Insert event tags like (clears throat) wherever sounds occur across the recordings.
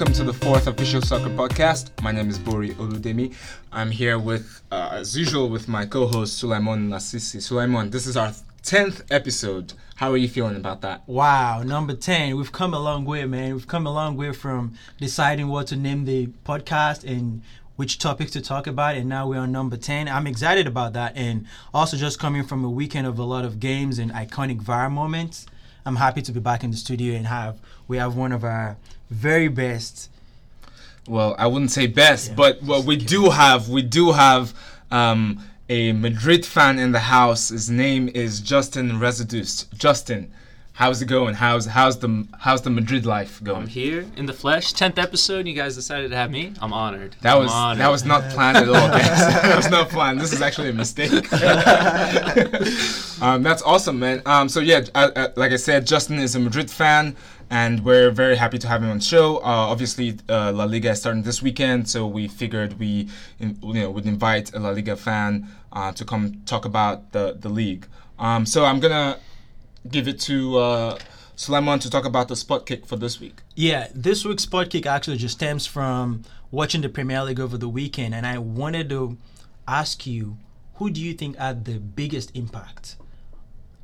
welcome to the fourth official soccer podcast. My name is Bori Oludemi. I'm here with, uh, as usual, with my co-host Sulaimon Nasisi. Sulaimon, this is our tenth episode. How are you feeling about that? Wow, number 10. We've come a long way, man. We've come a long way from deciding what to name the podcast and which topics to talk about, and now we're on number 10. I'm excited about that, and also just coming from a weekend of a lot of games and iconic VAR moments. I'm happy to be back in the studio and have we have one of our very best. Well, I wouldn't say best, Yeah, but what we do have, we do have um, a Madrid fan in the house. His name is Justin Residus. Justin, how's it going? How's how's the how's the Madrid life going? I'm here in the flesh. Tenth episode. You guys decided to have me. I'm honored. That I'm was honored. that was not planned at all. (laughs) guys. that was not planned. This is actually a mistake. (laughs) (laughs) um, that's awesome, man. Um, so yeah, uh, uh, like I said, Justin is a Madrid fan, and we're very happy to have him on the show. Uh, obviously, uh, La Liga is starting this weekend, so we figured we, in, you know, would invite a La Liga fan uh, to come talk about the the league. Um, so I'm gonna give it to uh, Sulaimon to talk about the spot kick for this week. Yeah, this week's spot kick actually just stems from watching the Premier League over the weekend, and I wanted to ask you, who do you think had the biggest impact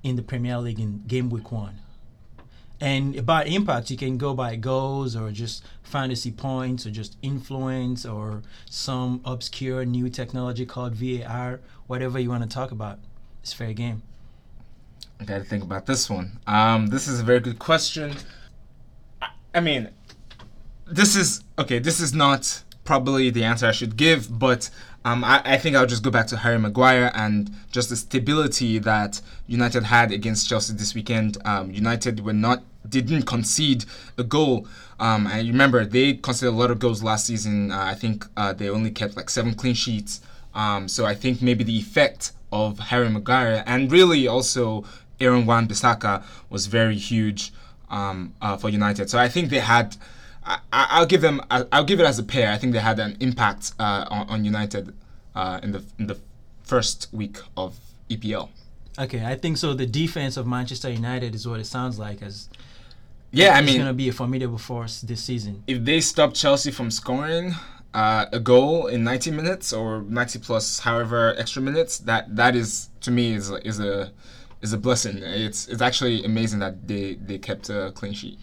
in the Premier League in game week one? And by impact, you can go by goals or just fantasy points or just influence or some obscure new technology called VAR, whatever you want to talk about. It's fair game. I got to think about this one. Um, this is a very good question. I, I mean, this is okay. This is not probably the answer I should give, but um, I, I think I'll just go back to Harry Maguire and just the stability that United had against Chelsea this weekend. Um, United were not didn't concede a goal. Um, and remember they conceded a lot of goals last season. Uh, I think uh, they only kept like seven clean sheets. Um, so I think maybe the effect of Harry Maguire and really also Aaron Wan Bissaka was very huge um, uh, for United. So I think they had. I, I- I'll give them. I'll give it as a pair. I think they had an impact uh, on, on United uh, in the in the first week of EPL. Okay, I think so. The defense of Manchester United is what it sounds like as Yeah, I mean, it's going to be a formidable force this season. if they stop Chelsea from scoring uh, a goal in 90 minutes or 90 plus however extra minutes, that that is to me is a- is a is a blessing. It's it's actually amazing that they they kept a clean sheet.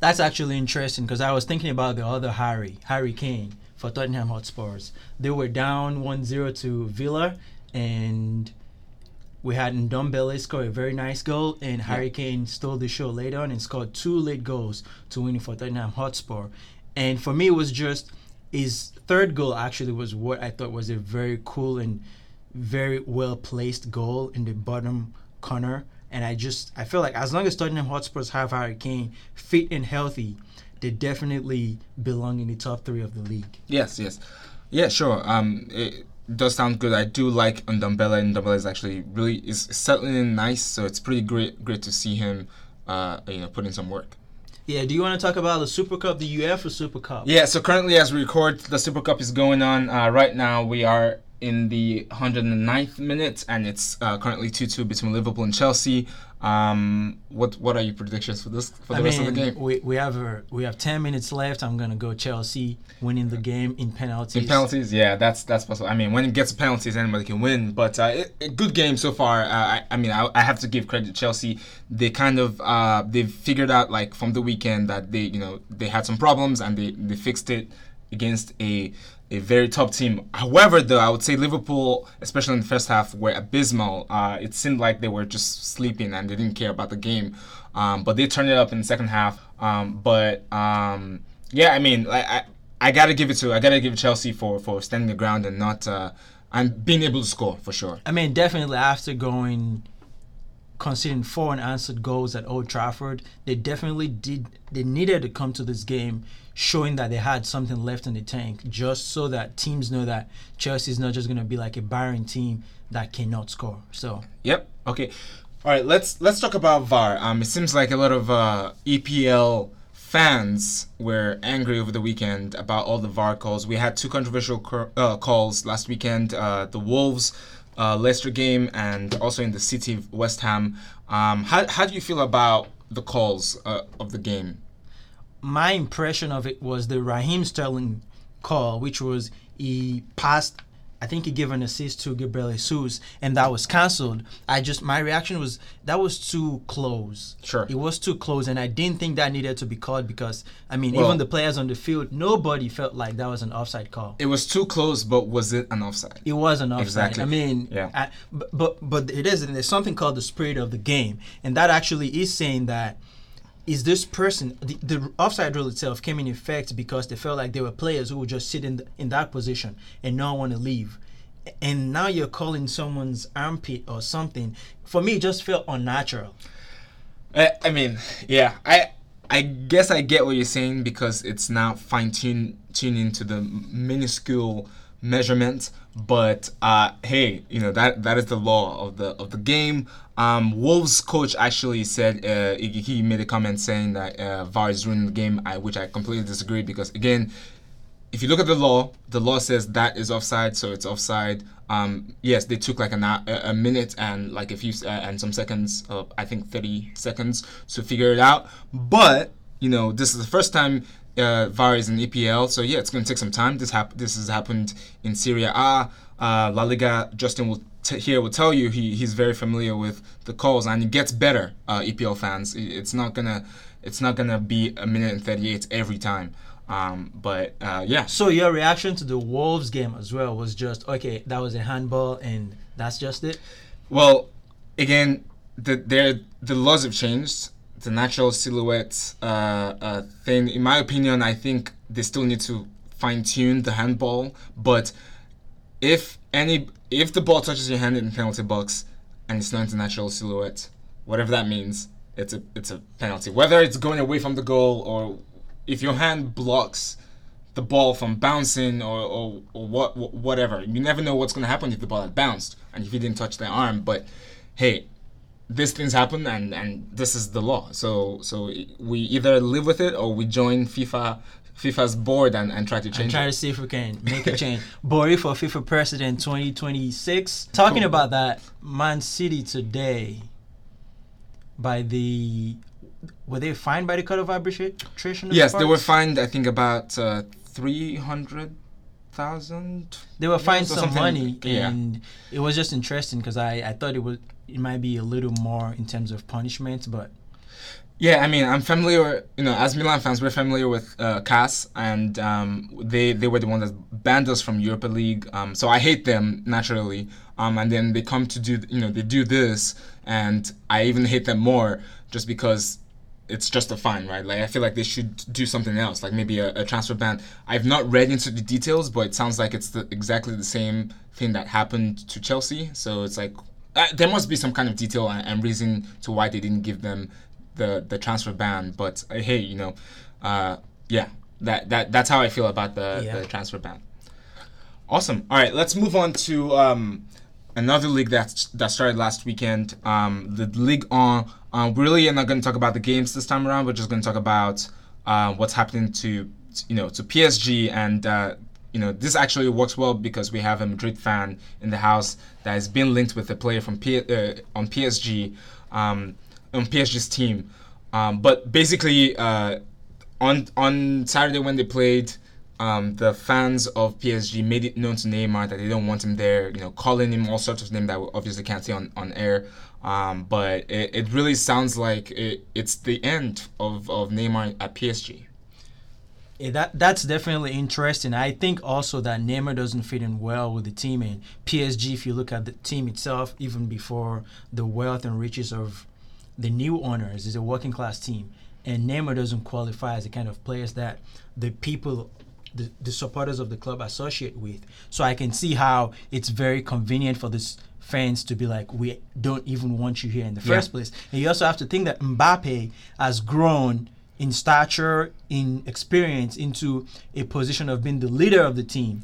That's actually interesting because I was thinking about the other Harry, Harry Kane for Tottenham Hotspurs. They were down 1-0 to Villa and we had Ndombele score a very nice goal and Harry Kane stole the show later on and scored two late goals to win for Tottenham Hotspur. And for me it was just his third goal actually was what I thought was a very cool and very well placed goal in the bottom corner. And I just I feel like as long as Tottenham Hotspurs have Harry Kane fit and healthy, they definitely belong in the top three of the league. Yes, yes, yeah, sure. Um, it does sound good. I do like Ndombele. Ndombele is actually really is settling in nice, so it's pretty great great to see him, uh, you know, put in some work. Yeah, do you want to talk about the Super Cup, the UEFA Super Cup? Yeah, so currently as we record, the Super Cup is going on. Uh, right now we are in the 109th minute, and it's uh, currently 2-2 between Liverpool and Chelsea. Um, what what are your predictions for this for the I rest mean, of the game? we we have a, we have ten minutes left. I'm gonna go Chelsea winning the game in penalties. In penalties, yeah, that's that's possible. I mean, when it gets penalties, anybody can win. But uh, it, a good game so far. Uh, I, I mean, I, I have to give credit to Chelsea. They kind of uh, they've figured out like from the weekend that they you know they had some problems and they, they fixed it against a a very top team. However, though, I would say Liverpool, especially in the first half, were abysmal. Uh, it seemed like they were just sleeping and they didn't care about the game. Um, but they turned it up in the second half. Um, but um, yeah, I mean, I, I I gotta give it to I gotta give Chelsea for for standing the ground and not uh, and being able to score for sure. I mean, definitely after going, conceding four unanswered goals at Old Trafford, they definitely did. They needed to come to this game showing that they had something left in the tank, just so that teams know that Chelsea is not just going to be like a barren team that cannot score. So Yep. Okay. All right. Let's let's talk about VAR. Um, it seems like a lot of uh, EPL fans were angry over the weekend about all the VAR calls. We had two controversial uh, calls last weekend: uh, the Wolves, uh, Leicester game, and also in the City of West Ham. Um, how how do you feel about the calls uh, of the game? My impression of it was the Raheem Sterling call, which was he passed. I think he gave an assist to Gabriel Jesus, and that was cancelled. I just my reaction was that was too close. Sure. it was too close, and I didn't think that needed to be called because I mean, Well- even the players on the field, nobody felt like that was an offside call. It was too close, but was it an offside? It was an offside. Exactly. I mean, Yeah. I, but, but it is. There's something called the spirit of the game, and that actually is saying that is this person the, the offside rule itself came in effect because they felt like there were players who would just sit in the, in that position and not want to leave, and now you're calling someone's armpit or something. For me, it just felt unnatural. I, I mean, yeah, I I guess I get what you're saying because it's now fine tune tuning to the minuscule measurement. But uh, hey, you know that that is the law of the of the game. Um, Wolves coach actually said uh, he, made a comment saying that uh, VAR is ruining the game, I, which I completely disagree because again, if you look at the law, the law says that is offside, so it's offside. Um, yes, they took like an, a minute and like a few uh, and some seconds, uh, I think 30 seconds to figure it out. But you know, this is the first time uh, VAR is in EPL, so yeah, it's going to take some time. This hap- this has happened in Serie A, uh, La Liga. Justin will t- here will tell you he, he's very familiar with the calls, and it gets better. Uh, EPL fans, it's not gonna it's not gonna be a minute and 38 every time. Um, but uh, yeah, So your reaction to the Wolves game as well was just okay. That was a handball, and that's just it. Well, again, the there the laws have changed. The natural silhouette uh, uh, thing, in my opinion, I think they still need to fine tune the handball. But if any if the ball touches your hand in the penalty box and it's not the natural silhouette, whatever that means, it's a it's a penalty. Whether it's going away from the goal or if your hand blocks the ball from bouncing or, or, or what whatever. You never know what's going to happen if the ball had bounced and if you didn't touch the arm. But hey, these things happen and, and this is the law. So so we either live with it or we join FIFA FIFA's board and, and try to change try it. to see if we can make a change. Bori for FIFA President 2026. Talking Cool. about that, Man City today, by the were they fined by the Court of Arbitration? Yes, they were fined. I think about uh, three hundred thousand. They were fined some money, Yeah. and it was just interesting because I, I thought it would it might be a little more in terms of punishment, but Yeah, I mean, I'm familiar. You know, as Milan fans, we're familiar with uh, CAS, and um, they they were the ones that banned us from Europa League. Um, so I hate them naturally. Um, and then they come to do, you know, they do this, and I even hate them more just because it's just a fine, right? Like I feel like they should do something else, like maybe a, a transfer ban. I've not read into the details, but it sounds like it's the, exactly the same thing that happened to Chelsea. So it's like uh, there must be some kind of detail and, and reason to why they didn't give them the the transfer ban. But uh, hey, you know, uh, yeah, that that that's how I feel about the, Yeah. the transfer ban. Awesome. All right, let's move on to um, another league that that started last weekend. Um, the Ligue 1. Um, we really are not going to talk about the games this time around. We're just going to talk about uh, what's happening to you know to PSG and. Uh, you know, this actually works well because we have a Madrid fan in the house that has been linked with a player from P- uh, on PSG, um, on PSG's team. Um, but basically, uh, on on Saturday when they played, um, the fans of PSG made it known to Neymar that they don't want him there. You know, calling him all sorts of names that we obviously can't say on on air. Um, but it, it really sounds like it, it's the end of, of Neymar at PSG. Yeah, that that's definitely interesting. I think also that Neymar doesn't fit in well with the team and PSG. If you look at the team itself, even before the wealth and riches of the new owners, is a working class team, and Neymar doesn't qualify as the kind of players that the people. The, the supporters of the club associate with so i can see how it's very convenient for this fans to be like we don't even want you here in the Yeah. first place and you also have to think that mbappe has grown in stature, in experience, into a position of being the leader of the team.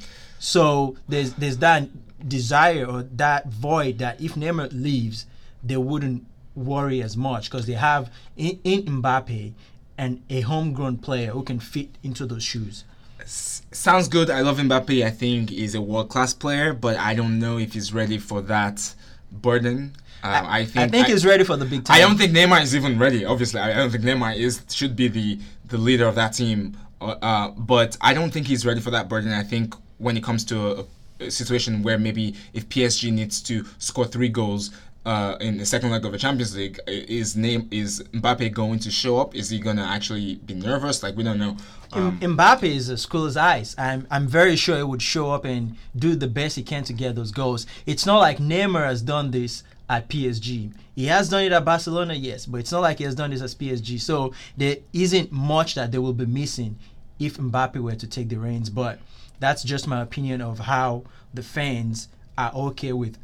So there's there's that desire or that void that if Neymar leaves, they wouldn't worry as much because they have in, in Mbappe and a homegrown player who can fit into those shoes. Sounds good. I love Mbappe. I think he's a world class player, but I don't know if he's ready for that burden. Um, I think I think he's ready for the big time. I don't think Neymar is even ready. Obviously, I don't think Neymar is should be the the leader of that team. Uh, uh, but I don't think he's ready for that burden. I think when it comes to a, a situation where maybe if PSG needs to score three goals. Uh, in the second leg of the Champions League, is name is Mbappe going to show up? Is he gonna actually be nervous? Like we don't know. Um, Mbappe is as cool as ice. I'm I'm very sure he would show up and do the best he can to get those goals. It's not like Neymar has done this at PSG. He has done it at Barcelona, yes, but it's not like he has done this at PSG. So there isn't much that they will be missing if Mbappe were to take the reins. But that's just my opinion of how the fans are okay with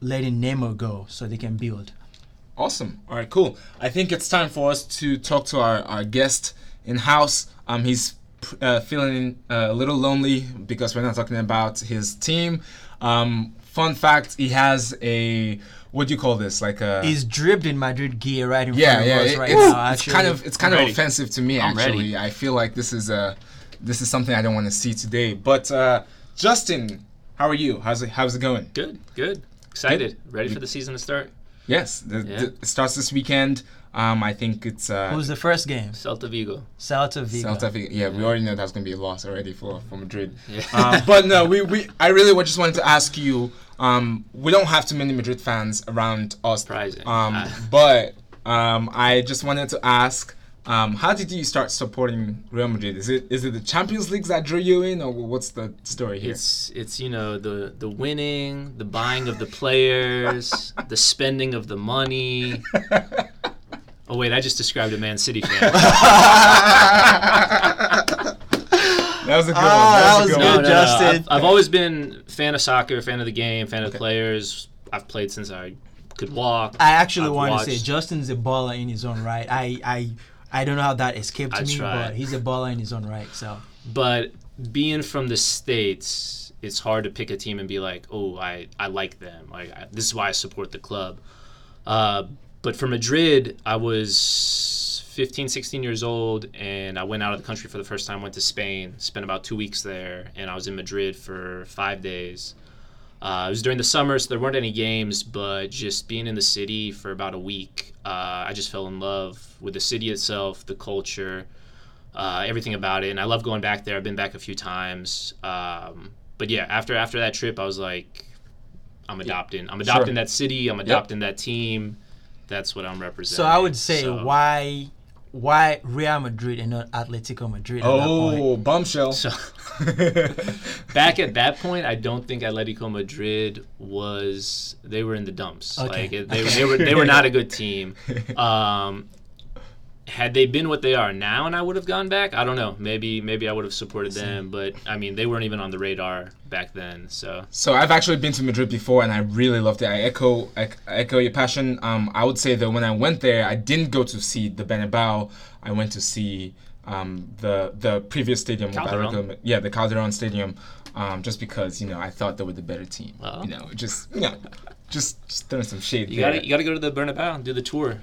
letting Neymar go so they can build. Awesome. All right, cool. I think it's time for us to talk to our, our guest in house. Um, he's uh, feeling uh, a little lonely because we're not talking about his team. Um, fun fact: he has a what do you call this? Like a He's dripped in Madrid gear right in yeah, front yeah. of us it- right it's, now. it's Actually, kind of it's kind I'm of ready. offensive to me. I'm actually, ready. I feel like this is a this is something I don't want to see today. But uh, Justin, how are you? How's it How's it going? Good, good. Excited. Ready for the season to start? Yes, the, Yeah. the, it starts this weekend. Um, I think it's uh, Who's the first game? Celta Vigo. Celta Vigo. Celta Vigo. Yeah, we already know that's going to be a loss already for, for Madrid. Yeah. Um, (laughs) but no, we, we I really just wanted to ask you. Um, we don't have too many Madrid fans around us. Surprising. Um, Ah. but um, I just wanted to ask. Um, how did you start supporting Real Madrid? Is it is it the Champions Leagues that drew you in, or what's the story here? It's it's you know the the winning, the buying of the players, (laughs) the spending of the money. (laughs) Oh wait, I just described a Man City fan. (laughs) that was a good Ah, one. That was, that was a good good, one. Justin. I've, I've always been fan of soccer, fan of the game, fan of the players. I've played since I could walk. I actually I've want to say Justin's a baller in his own right. I I I don't know how that escaped I me, tried. but he's a baller in his own right. So but being from the states, it's hard to pick a team and be like, oh, I, I like them. Like I, this is why I support the club. Uh, but for Madrid, I was 15, 16 years old, and I went out of the country for the first time. Went to Spain, spent about two weeks there, and I was in Madrid for five days. Uh, it was during the summer, so there weren't any games, but just being in the city for about a week, uh, I just fell in love with the city itself, the culture, uh, everything about it. And I love going back there. I've been back a few times. Um, but yeah, after after that trip, I was like, I'm adopting. I'm adopting that city. I'm adopting that team. That's what I'm representing. so I would say So- why why Real Madrid and not Atletico Madrid at that point? Oh, bombshell. So (laughs) back at that point, I don't think Atletico Madrid was. They were in the dumps. Okay. Like they, they were they were not a good team. (laughs) Um, had they been what they are now, and I would have gone back, I don't know. Maybe maybe I would have supported them, but I mean they weren't even on the radar back then. So So I've actually been to Madrid before, and I really loved it. I echo I echo your passion. Um, I would say that when I went there, I didn't go to see the Bernabeu. I went to see um, the the previous stadium. Calderon. Yeah, the Calderon Stadium. Um, just because you know I thought they were the better team. Well. You know, just you know, just, just throwing some shade you there. got to you got to go to the Bernabeu and do the tour,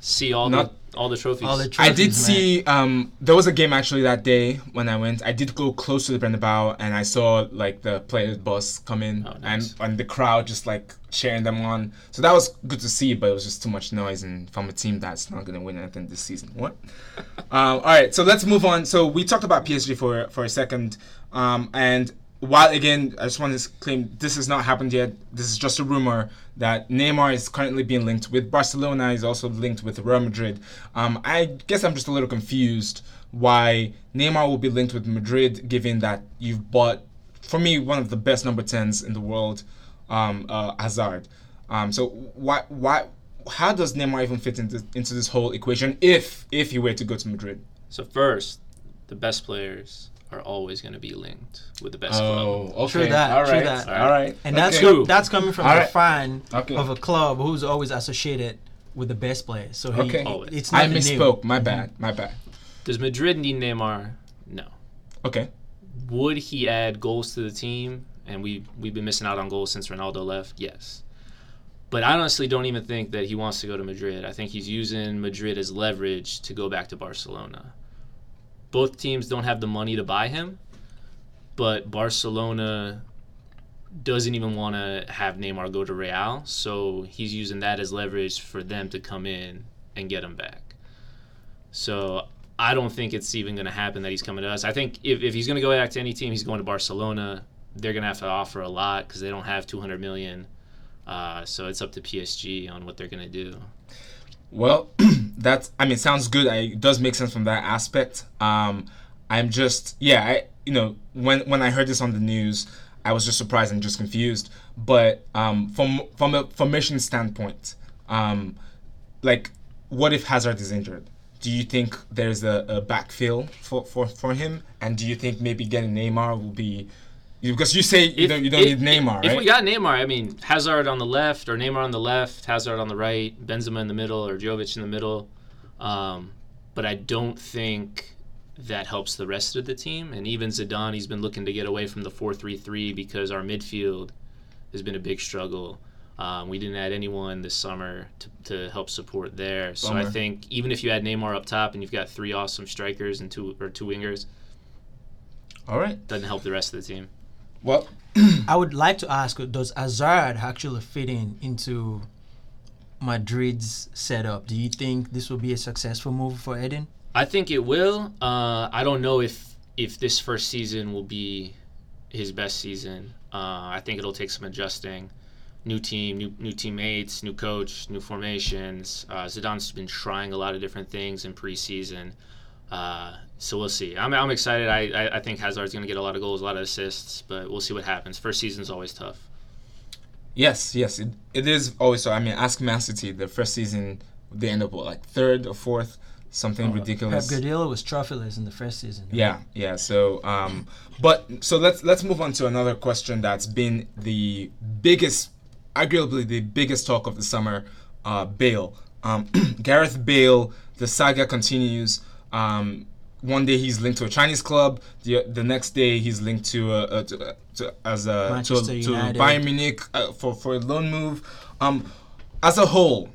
see all Not- the all the trophies. All the I did man. see. Um, there was a game actually that day when I went. I did go close to the Bernabeu, and I saw like the players' bus come in, Oh, nice. and and the crowd just like cheering them on. So that was good to see, but it was just too much noise, and from a team that's not gonna win anything this season. What? um, (laughs) all right, so let's move on. So we talked about PSG for for a second, um, and while again, I just want to claim this has not happened yet. This is just a rumor that Neymar is currently being linked with Barcelona. He's also linked with Real Madrid. Um, I guess I'm just a little confused why Neymar will be linked with Madrid, given that you've bought, for me, one of the best number tens in the world, um, uh, Hazard. Um, so why why how does Neymar even fit into into this whole equation if if he were to go to Madrid? So first, the best players are always going to be linked with the best club. Oh, okay. True that, All true right. that. All right. And that's Okay. com- that's coming from All a right. fan Okay. of a club who's always associated with the best players. So he, Okay. Always. it's I not new. misspoke. My bad. Mm-hmm. My bad. Does Madrid need Neymar? No. Okay. Would he add goals to the team? And we we've been missing out on goals since Ronaldo left. Yes. But I honestly don't even think that he wants to go to Madrid. I think he's using Madrid as leverage to go back to Barcelona. Both teams don't have the money to buy him, but Barcelona doesn't even want to have Neymar go to Real, so he's using that as leverage for them to come in and get him back. So I don't think it's even going to happen that he's coming to us. I think if, if he's going to go back to any team, he's going to Barcelona. They're going to have to offer a lot because they don't have 200 million. Uh, so it's up to PSG on what they're going to do. Well, (clears throat) that's I mean, sounds good. I, it does make sense from that aspect. Um, I'm just yeah, I you know when when I heard this on the news, I was just surprised and just confused. But um, from from a formation standpoint, um, like what if Hazard is injured? Do you think there's a, a backfill for, for, for him? And do you think maybe getting Neymar will be because you say you If- don't you don't if- need Neymar, If right? we got Neymar, I mean Hazard on the left or Neymar on the left, Hazard on the right, Benzema in the middle or Jovic in the middle. Um, but I don't think that helps the rest of the team. And even Zidane, he's been looking to get away from the 4-3-3 because our midfield has been a big struggle. Um, we didn't add anyone this summer to, to help support there. So I think even if you add Neymar up top and you've got three awesome strikers and two or two wingers, All right. doesn't help the rest of the team. Well, I would like to ask, does Hazard actually fit in into Madrid's setup? Do you think this will be a successful move for Eden? I think it will. Uh, I don't know if if this first season will be his best season. Uh, I think it'll take some adjusting. New team, new new teammates, new coach, new formations. Uh, Zidane's been trying a lot of different things in preseason. Uh, so we'll see. I'm, I'm excited. I, I, I think Hazard's going to get a lot of goals, a lot of assists, but we'll see what happens. First season's always tough. Yes, yes, it, it is always so. I mean, ask Man City. The first season, they end up what, like third or fourth, something Pep ridiculous. Guardiola was trophyless in the first season. Yeah, yeah. So, um, but so let's let's move on to another question that's been the biggest, arguably the biggest talk of the summer. Uh, Bale, um, (clears throat) Gareth Bale. The saga continues. Um, one day he's linked to a Chinese club. The, the next day he's linked to a, a, to, to as a to, to United. Bayern Munich uh, for for a loan move. Um, as a whole,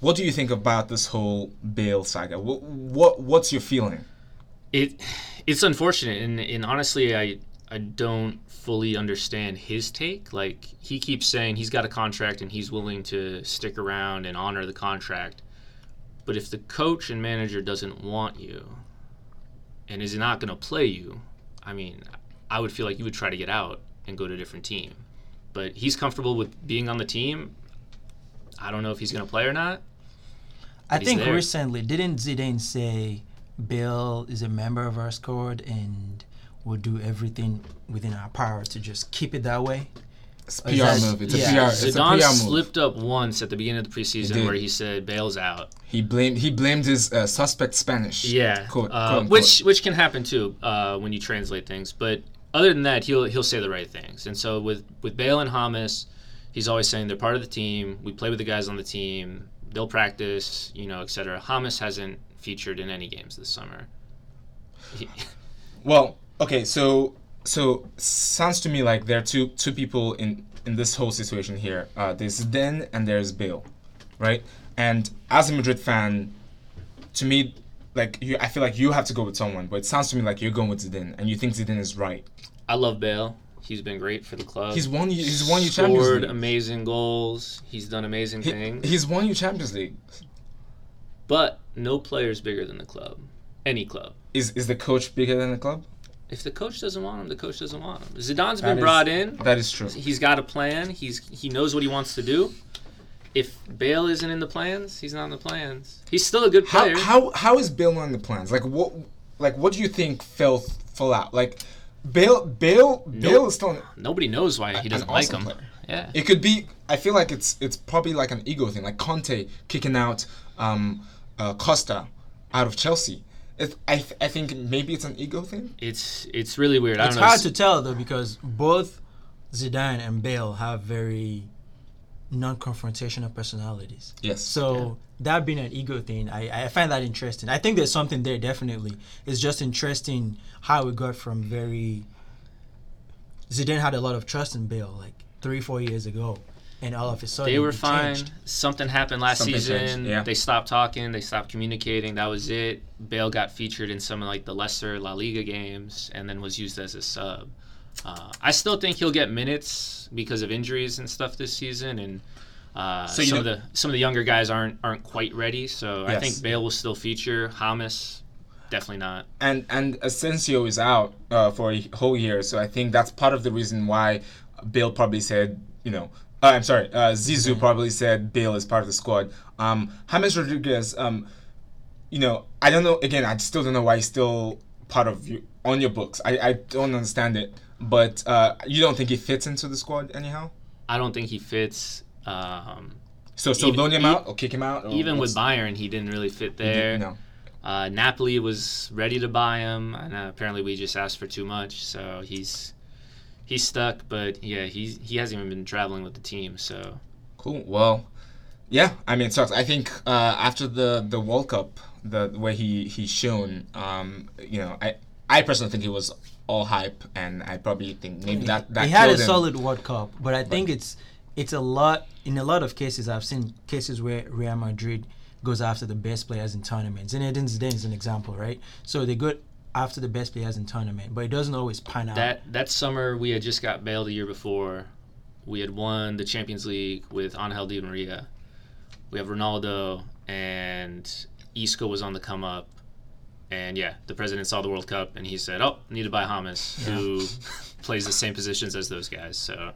what do you think about this whole Bale saga? What, what what's your feeling? it it's unfortunate and, and honestly I I don't fully understand his take. Like he keeps saying he's got a contract and he's willing to stick around and honor the contract. But if the coach and manager doesn't want you and is he not going to play you, I mean, I would feel like you would try to get out and go to a different team. But he's comfortable with being on the team. I don't know if he's going to play or not. I think there. recently, didn't Zidane say Bill is a member of our squad and we'll do everything within our power to just keep it that way? It's a PR that's- move. It's yeah. a PR. It's a PR move. slipped up once at the beginning of the preseason did. where he said Bale's out. He blamed he blamed his uh, suspect Spanish. Yeah, Quote, uh, quote, unquote. which which can happen too uh, when you translate things. But other than that, he'll he'll say the right things. And so with with Bale and James, he's always saying they're part of the team. We play with the guys on the team. They'll practice, you know, etc. James hasn't featured in any games this summer. He, Well, okay, so so sounds to me like there are two two people in in this whole situation here. Uh, there's Den and there's Bale, right? And as a Madrid fan, to me, like you, I feel like you have to go with someone. But it sounds to me like you're going with Zidane, and you think Zidane is right. I love Bale. He's been great for the club. He's won. you- He's won you Champions League. scored amazing goals. He's done amazing He, things. he's won you Champions League. But no player is bigger than the club. Any club. Is is the coach bigger than the club? If the coach doesn't want him, the coach doesn't want him. Zidane's That been is- brought in. That is true. He's got a plan. He's he knows what he wants to do. If Bale isn't in the plans, he's not in the plans. He's still a good player. how how is Bale on the plans? Like what like what do you think fell fell out? Like Bale Bale Bale is still. Nobody knows why he doesn't like him. player. Yeah. It could be. I feel like it's it's probably like an ego thing, like Conte kicking out um, uh, Costa out of Chelsea. It, I th- I think maybe it's an ego thing. It's it's really weird. I It's don't know. hard to tell though because both Zidane and Bale have very non-confrontational personalities. Yes. So that being an ego thing, I, I find that interesting. I think there's something there definitely. It's just interesting how we got from very Zidane had a lot of trust in Bale like three, four years ago. And all of a sudden they were fine. changed. Something happened last Something season. yeah. They stopped talking. They stopped communicating. That was it. Bale got featured in some of like the lesser La Liga games, and then was used as a sub. Uh, I still think he'll get minutes because of injuries and stuff this season, and uh, So you some of the some of the younger guys aren't aren't quite ready. So I think Bale will still feature. James, definitely not. and and Asensio is out uh, for a whole year, so I think that's part of the reason why Bill probably said, you know, uh, I'm sorry, uh, Zizou probably said Bale is part of the squad. Um, James Rodriguez, um, you know, I don't know. Again, I still don't know why he's still part of you on your books. I, I don't understand it, but uh, you don't think he fits into the squad anyhow. I don't think he fits. Um, So so Even- loan him out or kick him out. Or even with Bayern, he didn't really fit there. no. Uh, Napoli was ready to buy him, and uh, apparently we just asked for too much, so he's he's stuck. But yeah, he's he hasn't even been traveling with the team, so Cool. Well, yeah. I mean, it sucks. I think uh, after the the World Cup, the, the way he he's shown, um, you know, I I personally think he was all hype, and I probably think maybe that that he had a him. solid World Cup, but I think it's it's a lot. In a lot of cases, I've seen cases where Real Madrid goes after the best players in tournaments. And Zinedine Zidane is an example, right? So they go after the best players in tournament, but it doesn't always pan out. that that summer we had just got bailed the year before. We had won the Champions League with Angel Di Maria. We have Ronaldo and Isco was on the come up. And yeah, the president saw the World Cup and he said, "Oh, need to buy James, who (laughs) plays the same positions as those guys." So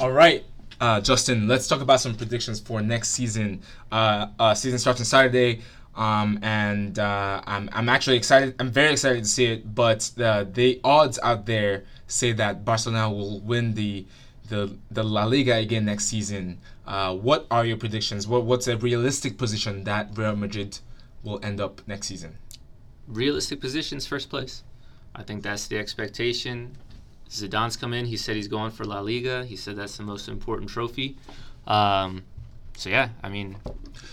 All right, uh, Justin. Let's talk about some predictions for next season. Uh, uh, season starts on Saturday, um, and uh, I'm I'm actually excited. I'm very excited to see it. But the the odds out there say that Barcelona will win the the the La Liga again next season. Uh, what are your predictions? What what's a realistic position that Real Madrid will end up next season? realistic positions, first place. I think that's the expectation. Zidane's come in. He said he's going for La Liga. He said that's the most important trophy. Um, so yeah, I mean,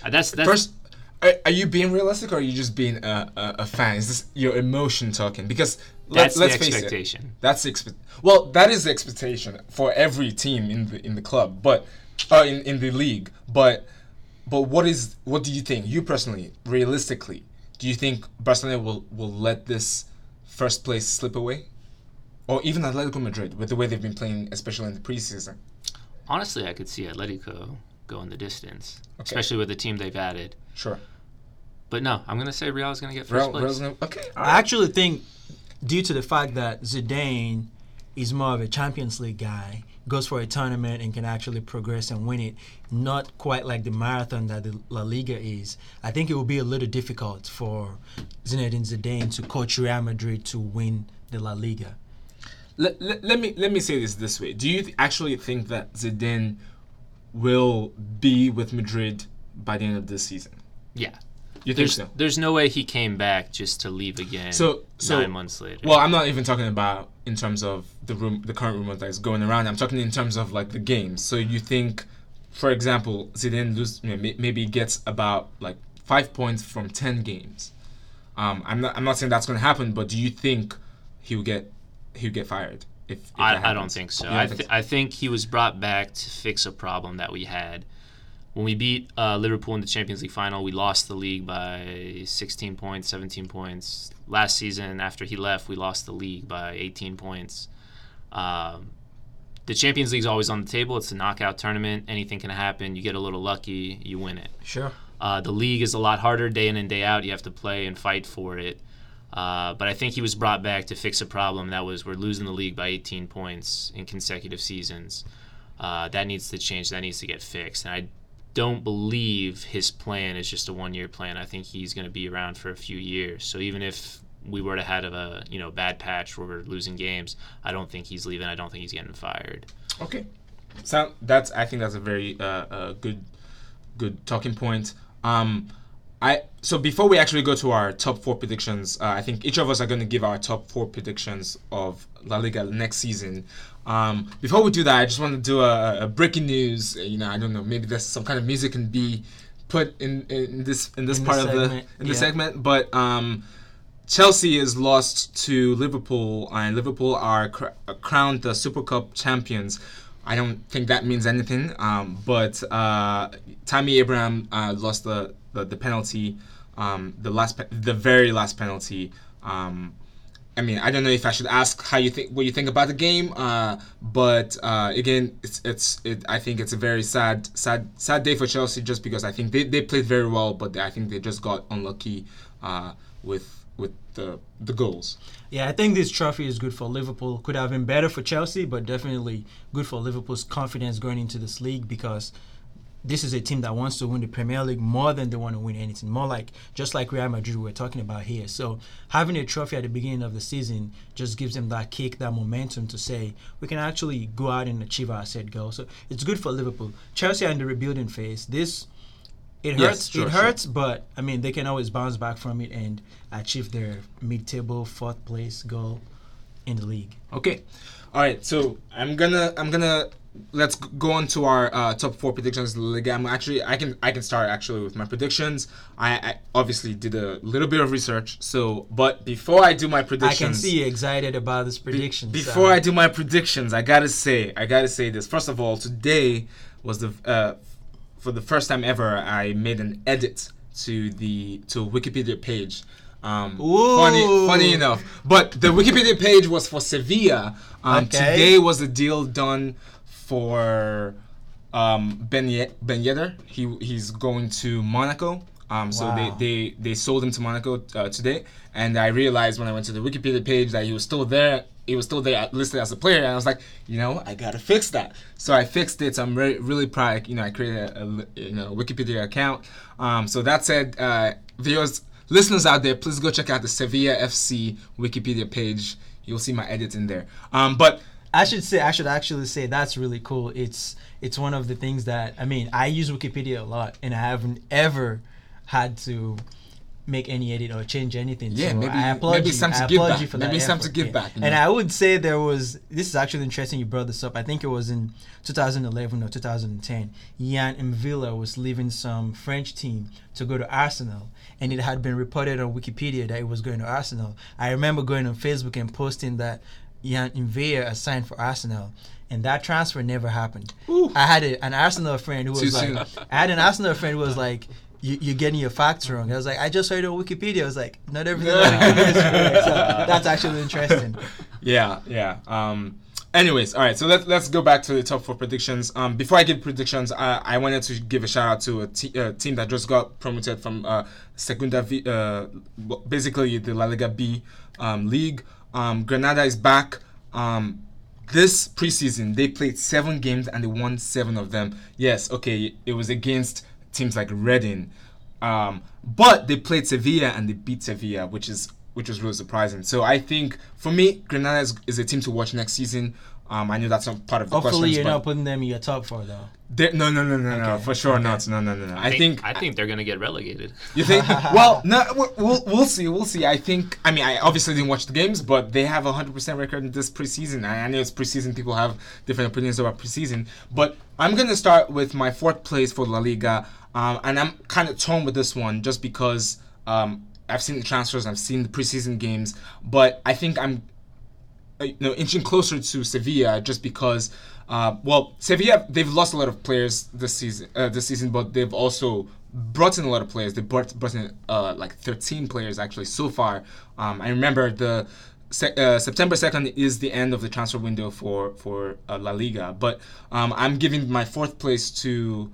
uh, that's that's First, are, are you being realistic or are you just being a, a, a fan? Is this your emotion talking? Because let's, that's let's the face it, that's the expe- well, that is the expectation for every team in the in the club, but uh, in in the league. But but what is what do you think? You personally, realistically, do you think Barcelona will will let this first place slip away, or even Atletico Madrid with the way they've been playing, especially in the preseason? Honestly, I could see Atletico going the distance, Okay. especially with the team they've added. Sure. But no, I'm gonna say Real is gonna get first Real, place. Real's gonna- okay. all I actually think, due to the fact that Zidane is more of a Champions League guy, goes for a tournament and can actually progress and win it, not quite like the marathon that the La Liga is. I think it will be a little difficult for Zinedine Zidane to coach Real Madrid to win the La Liga. let, let, let me let me say this this way. Do you th- actually think that Zidane will be with Madrid by the end of this season? yeah, You think there's so? there's no way he came back just to leave again. So- so- nine months later. Well, I'm not even talking about in terms of the room, the current rumor that is going around. I'm talking in terms of like the games. So you think, for example, Zidane lose, you know, maybe gets about like five points from ten games. Um, I'm not I'm not saying that's going to happen, but do you think he'll get he'll get fired if, if I, I don't think so. I, think th- I think he was brought back to fix a problem that we had. When we beat uh, Liverpool in the Champions League final, we lost the league by 16 points, 17 points. Last season, after he left, we lost the league by 18 points. Um, the Champions League's always on the table. It's a knockout tournament. Anything can happen. You get a little lucky, you win it. Sure. Uh, the league is a lot harder day in and day out. You have to play and fight for it. Uh, but I think he was brought back to fix a problem that was we're losing the league by 18 points in consecutive seasons. Uh, that needs to change. That needs to get fixed. And I don't believe his plan is just a one-year plan. I think he's going to be around for a few years. So even if we were to have a you know bad patch where we're losing games, I don't think he's leaving. I don't think he's getting fired. Okay, so that's I think that's a very uh, uh, good good talking point. Um, I so before we actually go to our top four predictions, uh, I think each of us are going to give our top four predictions of La Liga next season. Um, before we do that, I just want to do a, a breaking news. You know, I don't know, maybe there's some kind of music can be put in in this in this In part of the segment, in the segment, but um. Chelsea is lost to Liverpool, and Liverpool are cr- crowned the Super Cup champions. I don't think that means anything, um, but uh, Tammy Abraham uh, lost the, the, the penalty, um, the last pe- the very last penalty, um, I mean, I don't know if I should ask how you think what you think about the game, uh, but uh, again, it's it's it, I think it's a very sad sad sad day for Chelsea just because I think they, they played very well, but they, I think they just got unlucky uh, with with the the goals. Yeah, I think this trophy is good for Liverpool. Could have been better for Chelsea, but definitely good for Liverpool's confidence going into this league because this is a team that wants to win the Premier League more than they want to win anything. More like just like Real Madrid we're talking about here. So having a trophy at the beginning of the season just gives them that kick, that momentum to say we can actually go out and achieve our set goal. So it's good for Liverpool. Chelsea are in the rebuilding phase. This it Yes, hurts. sure, it sure. hurts, but I mean they can always bounce back from it and achieve their mid-table fourth place goal in the league. Okay, all right. So I'm gonna I'm gonna let's go on to our uh, top four predictions. in the league. I'm actually I can I can start actually with my predictions. I, I obviously did a little bit of research. So, but before I do my predictions, I can see you excited about this Be- prediction. before I do my predictions, I gotta say, I gotta say this. First of all, today was the uh, for the first time ever I made an edit to the to Wikipedia page. Um, funny, funny enough, but the Wikipedia page was for Sevilla. Um, Okay. Today was a deal done for um, Ben Ye- Ben Yedder. He he's going to Monaco. Um, so Wow. they, they they sold him to Monaco uh, today, and I realized when I went to the Wikipedia page that he was still there. He was still there listed as a player, and I was like, you know, I gotta fix that. So I fixed it. So I'm really really proud. You know, I created a, a you know Wikipedia account. Um, so that said, uh, viewers, listeners out there, please go check out the Sevilla FC Wikipedia page. You'll see my edits in there. Um, but I should say I should actually say that's really cool. It's it's one of the things that I mean I use Wikipedia a lot and I haven't ever had to make any edit or change anything. Yeah, so maybe- I applaud maybe you. time to I give back. you for Maybe that it's to give yeah. back, And? I would say there was this is actually interesting. You brought this up. I think it was in 2011 or 2010. Yann M'Vila was leaving some French team to go to Arsenal, and it had been reported on Wikipedia that he was going to Arsenal. I remember going on Facebook and posting that Yann M'Vila signed for Arsenal. And that transfer never happened. Ooh. I had a, an Arsenal friend who was like. (laughs) I had an Arsenal friend who was like, you, you're getting your facts wrong. I was like, I just heard it on Wikipedia. I was like, not everything on Wikipedia is correct. So (laughs) that's actually interesting. yeah, yeah. Um, anyways, all right. So let's let's go back to the top four predictions. Um, before I give predictions, I, I wanted to give a shout out to a te- team that just got promoted from uh, Segunda, v- uh, basically the La Liga B um, league. Um, Granada is back. Um, this preseason they played seven games and they won seven of them. Yes, okay, it was against teams like Reading, um, but they played Sevilla and they beat Sevilla, which is which was really surprising. So I think for me, Granada is, is a team to watch next season. Um, I know that's not part of the Hopefully, questions, you're but not putting them in your top four, though. they- no, no, no, no, no, for sure okay. not. No, no, no, no. I, I think I think they're gonna get relegated. you think? (laughs) well, no, we'll- we'll we'll see. We'll see. I think. I mean, I obviously didn't watch the games, but they have a hundred percent record in this preseason. I I know it's preseason. People have different opinions about preseason, but I'm gonna start with my fourth place for La Liga, um, and I'm kind of torn with this one just because um, I've seen the transfers, I've seen the preseason games, but I think I'm uh, you know inching closer to Sevilla just because uh, well Sevilla they've lost a lot of players this season uh, this season but they've also brought in a lot of players. They brought, brought in uh, like 13 players actually so far. Um, I remember the uh, September 2nd is the end of the transfer window for for uh, La Liga but um, I'm giving my fourth place to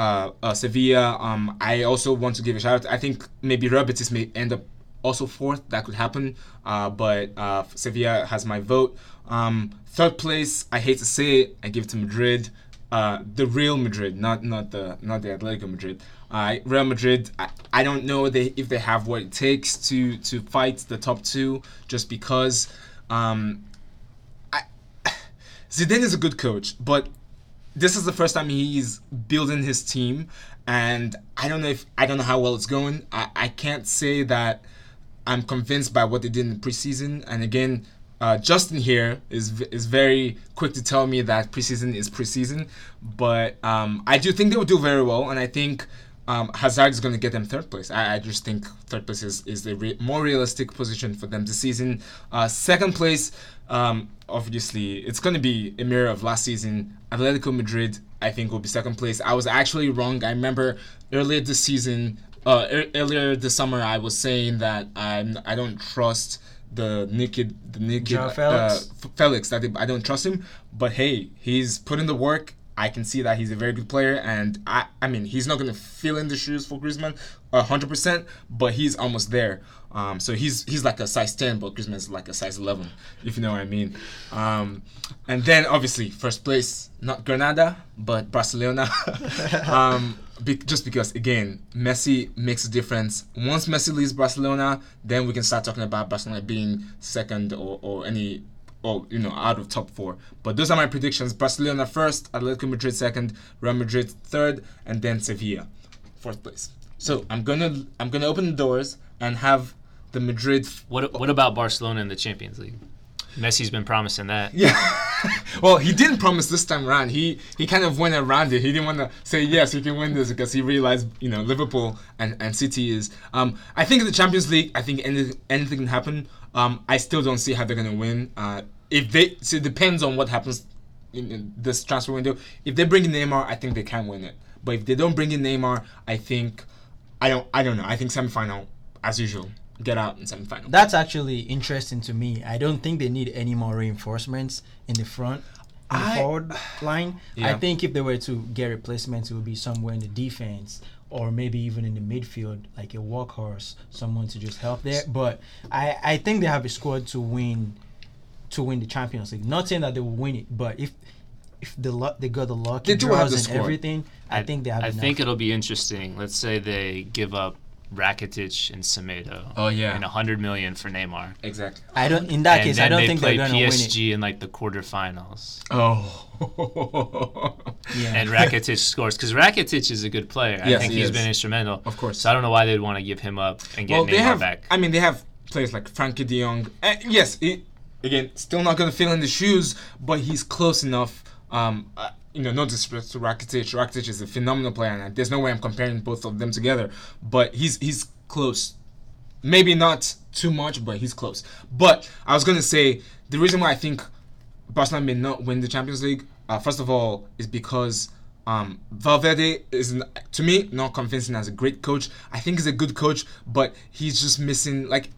uh, uh, Sevilla. Um, I also want to give a shout out. I think maybe Real Betis may end up also fourth. That could happen. Uh, but uh, Sevilla has my vote. Um, third place, I hate to say it, I give it to Madrid. Uh, the Real Madrid, not not the not the Atletico Madrid. Uh, Real Madrid. I, I don't know they, if they have what it takes to to fight the top two. Just because um, I, (sighs) Zidane is a good coach, but this is the first time he's building his team and i don't know if i don't know how well it's going. I, I can't say that i'm convinced by what they did in the preseason. And again uh, justin here is is very quick to tell me that preseason is preseason but um, i do think they will do very well and i think um, Hazard is going to get them third place. I, I just think third place is, is the re- more realistic position for them this season. Uh, second place, um, obviously, it's going to be a mirror of last season. Atletico Madrid, I think, will be second place. I was actually wrong. I remember earlier this season, uh, ear- earlier this summer, I was saying that I'm, I don't trust the naked the naked Joao uh, Felix? Felix that I don't trust him. But hey, he's put in the work. I can see that he's a very good player, and I I mean he's not gonna fill in the shoes for Griezmann hundred percent, but he's almost there. Um, so he's he's like a size ten, but Griezmann's like a size eleven, if you know what I mean. Um, and then obviously first place, not Granada, but Barcelona. (laughs) um, be, just because again, Messi makes a difference. Once Messi leaves Barcelona, then we can start talking about Barcelona being second or, or any or you know out of top four. But those are my predictions: Barcelona first, Atletico Madrid second, Real Madrid third, and then Sevilla fourth place. So I'm gonna I'm gonna open the doors and have the Madrid. What What about Barcelona in the Champions League? Messi's been promising that. (laughs) Yeah. (laughs) well, he didn't promise this time around. He he kind of went around it. He didn't want to say yes, we can win this because he realized you know Liverpool and, and City is. Um, I think in the Champions League, I think anything anything can happen. Um, I still don't see how they're gonna win. Uh, if they so it depends on what happens in, in this transfer window. If they bring in Neymar, I think they can win it. But if they don't bring in Neymar, I think I don't I don't know. I think semifinal as usual. Get out in semifinal. That's actually interesting to me. I don't think they need any more reinforcements in the front, in the I- forward line. I think if they were to get replacements, it would be somewhere in the defense or maybe even in the midfield, like a workhorse, someone to just help there. But I, I think they have a squad to win, to win the Champions League. Not saying that they will win it, but if if the luck they got the luck, They do have draws the and squad. everything, I, think they have I enough. think it'll be interesting. Let's say they give up Rakitic and Semedo. Oh, yeah. and a hundred million for Neymar. Exactly. I don't. In that and case, I don't they think play they're gonna win it. PSG in like the quarterfinals, Oh. (laughs) Yeah. and Rakitic scores because Rakitic is a good player. Yes, I think he he's is. been instrumental. Of course. So I don't know why they'd want to give him up and get well, Neymar they have. back. I mean, they have players like Frenkie De Jong. Uh, yes, he, again, still not gonna fill in the shoes, but he's close enough. Um, uh, you know, no disrespect to Rakitic. Rakitic is a phenomenal player, and there's no way I'm comparing both of them together. But he's he's close. Maybe not too much, but he's close. But I was gonna say the reason why I think Barcelona may not win the Champions League, uh, first of all, is because um, Valverde is, to me, not convincing as a great coach. I think he's a good coach, but he's just missing, like,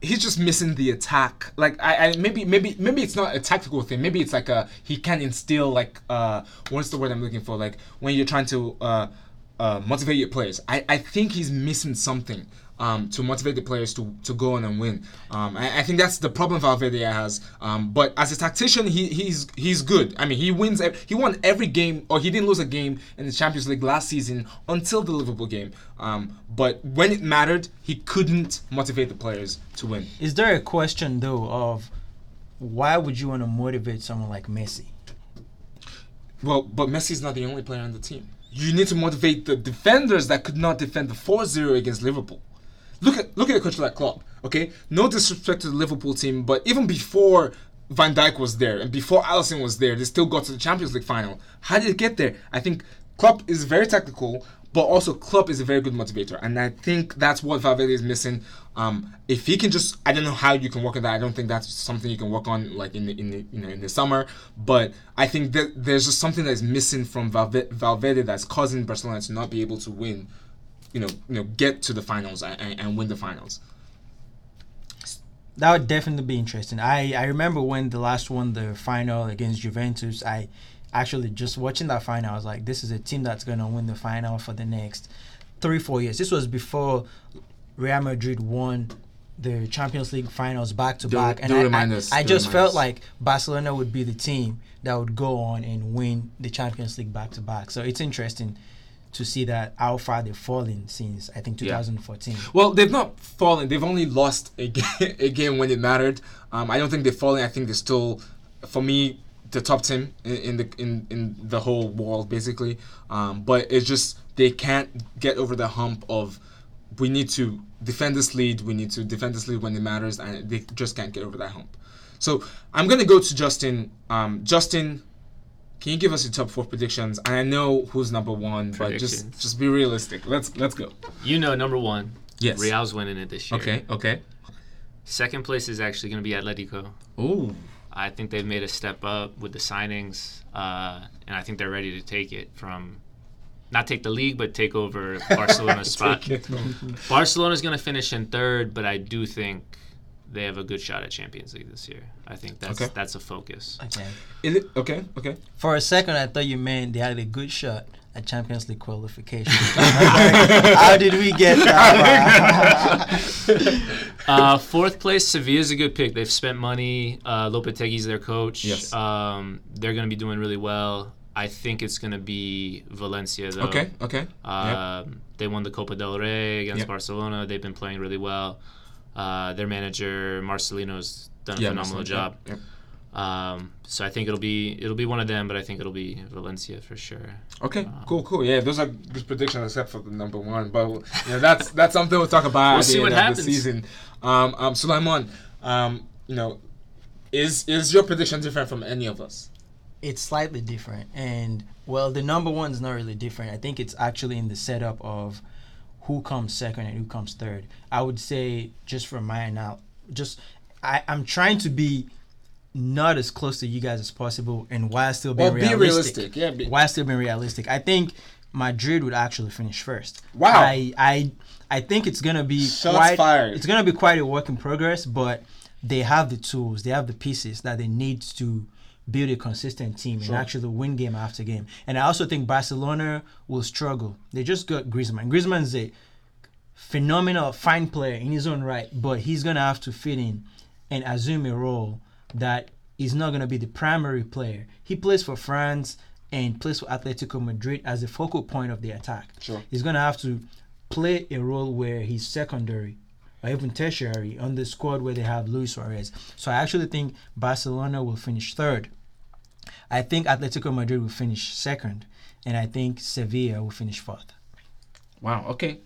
he's just missing the attack. Like, I, I maybe, maybe, maybe it's not a tactical thing. Maybe it's like a he can instill like, uh, what's the word I'm looking for? Like when you're trying to uh, uh, motivate your players. I, I think he's missing something um, to motivate the players to, to go on and win. Um, I, I think that's the problem Valverde has. Um, but as a tactician, he, he's he's good. I mean, he wins. He won every game, or he didn't lose a game in the Champions League last season until the Liverpool game. Um, but when it mattered, he couldn't motivate the players to win. Is there a question though of why would you want to motivate someone like Messi? Well, but Messi's not the only player on the team. You need to motivate the defenders that could not defend the 4-0 against Liverpool. Look at look at a coach like Klopp. Okay, no disrespect to the Liverpool team, but even before Van Dijk was there and before Alisson was there, they still got to the Champions League final. How did it get there? I think Klopp is very technical, but also Klopp is a very good motivator, and I think that's what Valverde is missing. Um, if he can just, I don't know how you can work on that. I don't think that's something you can work on like in the, in the you know in the summer. But I think that there's just something that's missing from Valverde that's causing Barcelona to not be able to win. You know, you know, get to the finals and, and, win the finals. That would definitely be interesting. I, I remember when the last one, the final against Juventus, I actually just watching that final, I was like, this is a team that's going to win the final for the next three, four years. This was before Real Madrid won the Champions League finals back to back. And I, I, I just felt like Barcelona would be the team that would go on and win the Champions League back to back. So it's interesting to see that how far they've fallen since, I think, Yeah. 2014. Well, they've not fallen. They've only lost a game, (laughs) a game when it mattered. Um, I don't think they've fallen. I think they're still, for me, the top team in, in the in, in the whole world, basically. Um, but it's just they can't get over the hump of we need to defend this lead. We need to defend this lead when it matters, and they just can't get over that hump. So I'm gonna go to Justin. Um, Justin, can you give us your top four predictions? And I know who's number one, but just just be realistic. Let's let's go. You know, number one, Yes. Real's winning it this year. Okay. Okay. Second place is actually going to be Atletico. Ooh. I think they've made a step up with the signings, uh, and I think they're ready to take it from, not take the league, but take over (laughs) Barcelona's spot. Barcelona's going to finish in third, but I do think they have a good shot at Champions League this year. I think that's Okay. that's a focus. Okay. Is it okay? Okay. For a second, I thought you meant they had a good shot at Champions League qualification. (laughs) (laughs) How did we get that? (laughs) Uh, fourth place, Sevilla is a good pick. They've spent money. Uh, Lopetegui's their coach. Yes. Um, they're going to be doing really well. I think it's going to be Valencia, though. Okay. Okay. Um, They won the Copa del Rey against Yep. Barcelona. They've been playing really well. Uh, their manager Marcelino's done a Yeah, phenomenal Marcelo, job. Yep. Um, so I think it'll be it'll be one of them, but I think it'll be Valencia for sure. Okay, Um, cool, cool. Yeah, those are good predictions except for the number one. But you know, that's that's something we'll talk about We'll at the see end what of the happens. season. Um, um, Sulaimon, um, you know, is is your prediction different from any of us? it's slightly different, and well, the number one is not really different. I think it's actually in the setup of who comes second and who comes third. I would say just from my anal, just I, I'm trying to be not as close to you guys as possible, and while still being Well, be realistic. realistic. Yeah. Be, while still being realistic, I think Madrid would actually finish first. Wow. I I, I think it's gonna be Shots quite. fired. It's gonna be quite a work in progress, but they have the tools, they have the pieces that they need to build a consistent team Sure. and actually win game after game. And I also think Barcelona will struggle. They just got Griezmann. Griezmann's a phenomenal, fine player in his own right, but he's gonna have to fit in and assume a role that is not gonna be the primary player. He plays for France and plays for Atletico Madrid as the focal point of the attack. Sure. He's gonna have to play a role where he's secondary or even tertiary on the squad where they have Luis Suarez. So I actually think Barcelona will finish third. I think Atletico Madrid will finish second, and I think Sevilla will finish fourth. Wow. Okay.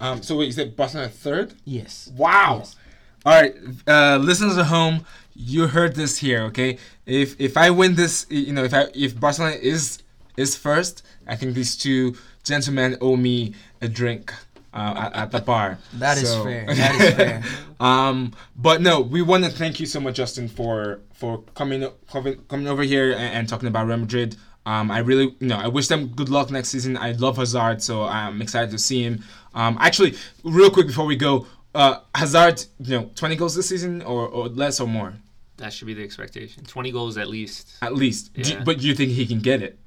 Um, so wait, you said Barcelona third? Yes. Wow. Yes. All right, uh, listeners at home, you heard this here, okay? If if I win this, you know, if I if Barcelona is is first, I think these two gentlemen owe me a drink uh, at, at the bar. (laughs) That is So- fair. That is fair. (laughs) um, but no, we want to thank you so much, Justin, for for coming coming, coming over here and, and talking about Real Madrid. Um, I really, you know, I wish them good luck next season. I love Hazard, so I'm excited to see him. Um, actually, real quick before we go, uh, Hazard, you know, 20 goals this season or, or less or more, That should be the expectation. 20 goals at least. at least. Do- Yeah. but do you think he can get it?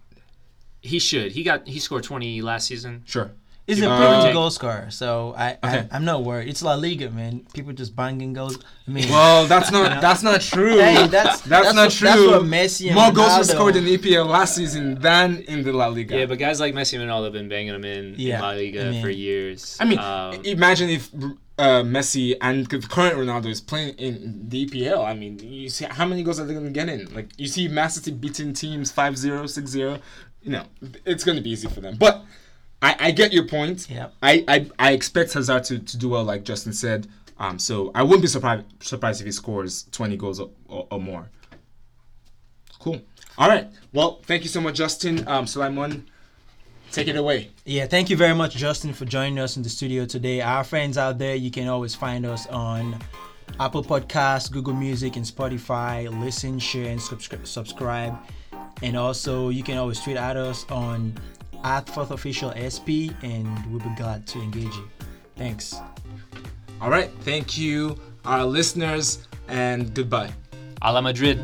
He should. He got he scored 20 last season. Sure. He's a Uh, proven goal scorer, so I, Okay. I I'm not worried. It's La Liga, man. People just banging goals. I mean, Well, that's (laughs) not that's not true. Hey, that's- that's, that's not what- true. that's what Messi and More goals were scored in EPL last season than in the La Liga. Yeah, but guys like Messi and Ronaldo have been banging them in, Yeah, in La Liga I mean- for years. I mean, Um, imagine if uh, Messi and the current Ronaldo is playing in the EPL. I mean, you see how many goals are they going to get in? Like, you see Man City beating teams 5-0, 6-0. You know, it's going to be easy for them. But I, I get your point. Yeah. I, I, I expect Hazard to, to do well, like Justin said. Um, so I wouldn't be surprised surprised if he scores 20 goals or, or, or more. Cool. All right. Well, thank you so much, Justin. Um, Sulaimon, take it away. Yeah, thank you very much, Justin, for joining us in the studio today. Our friends out there, you can always find us on Apple Podcasts, Google Music, and Spotify. Listen, share, and subscri- subscribe. And also, you can always tweet at us on at Fourth Official SP, and we'll be glad to engage you. Thanks. All right. Thank you, our listeners, and goodbye. Hala Madrid.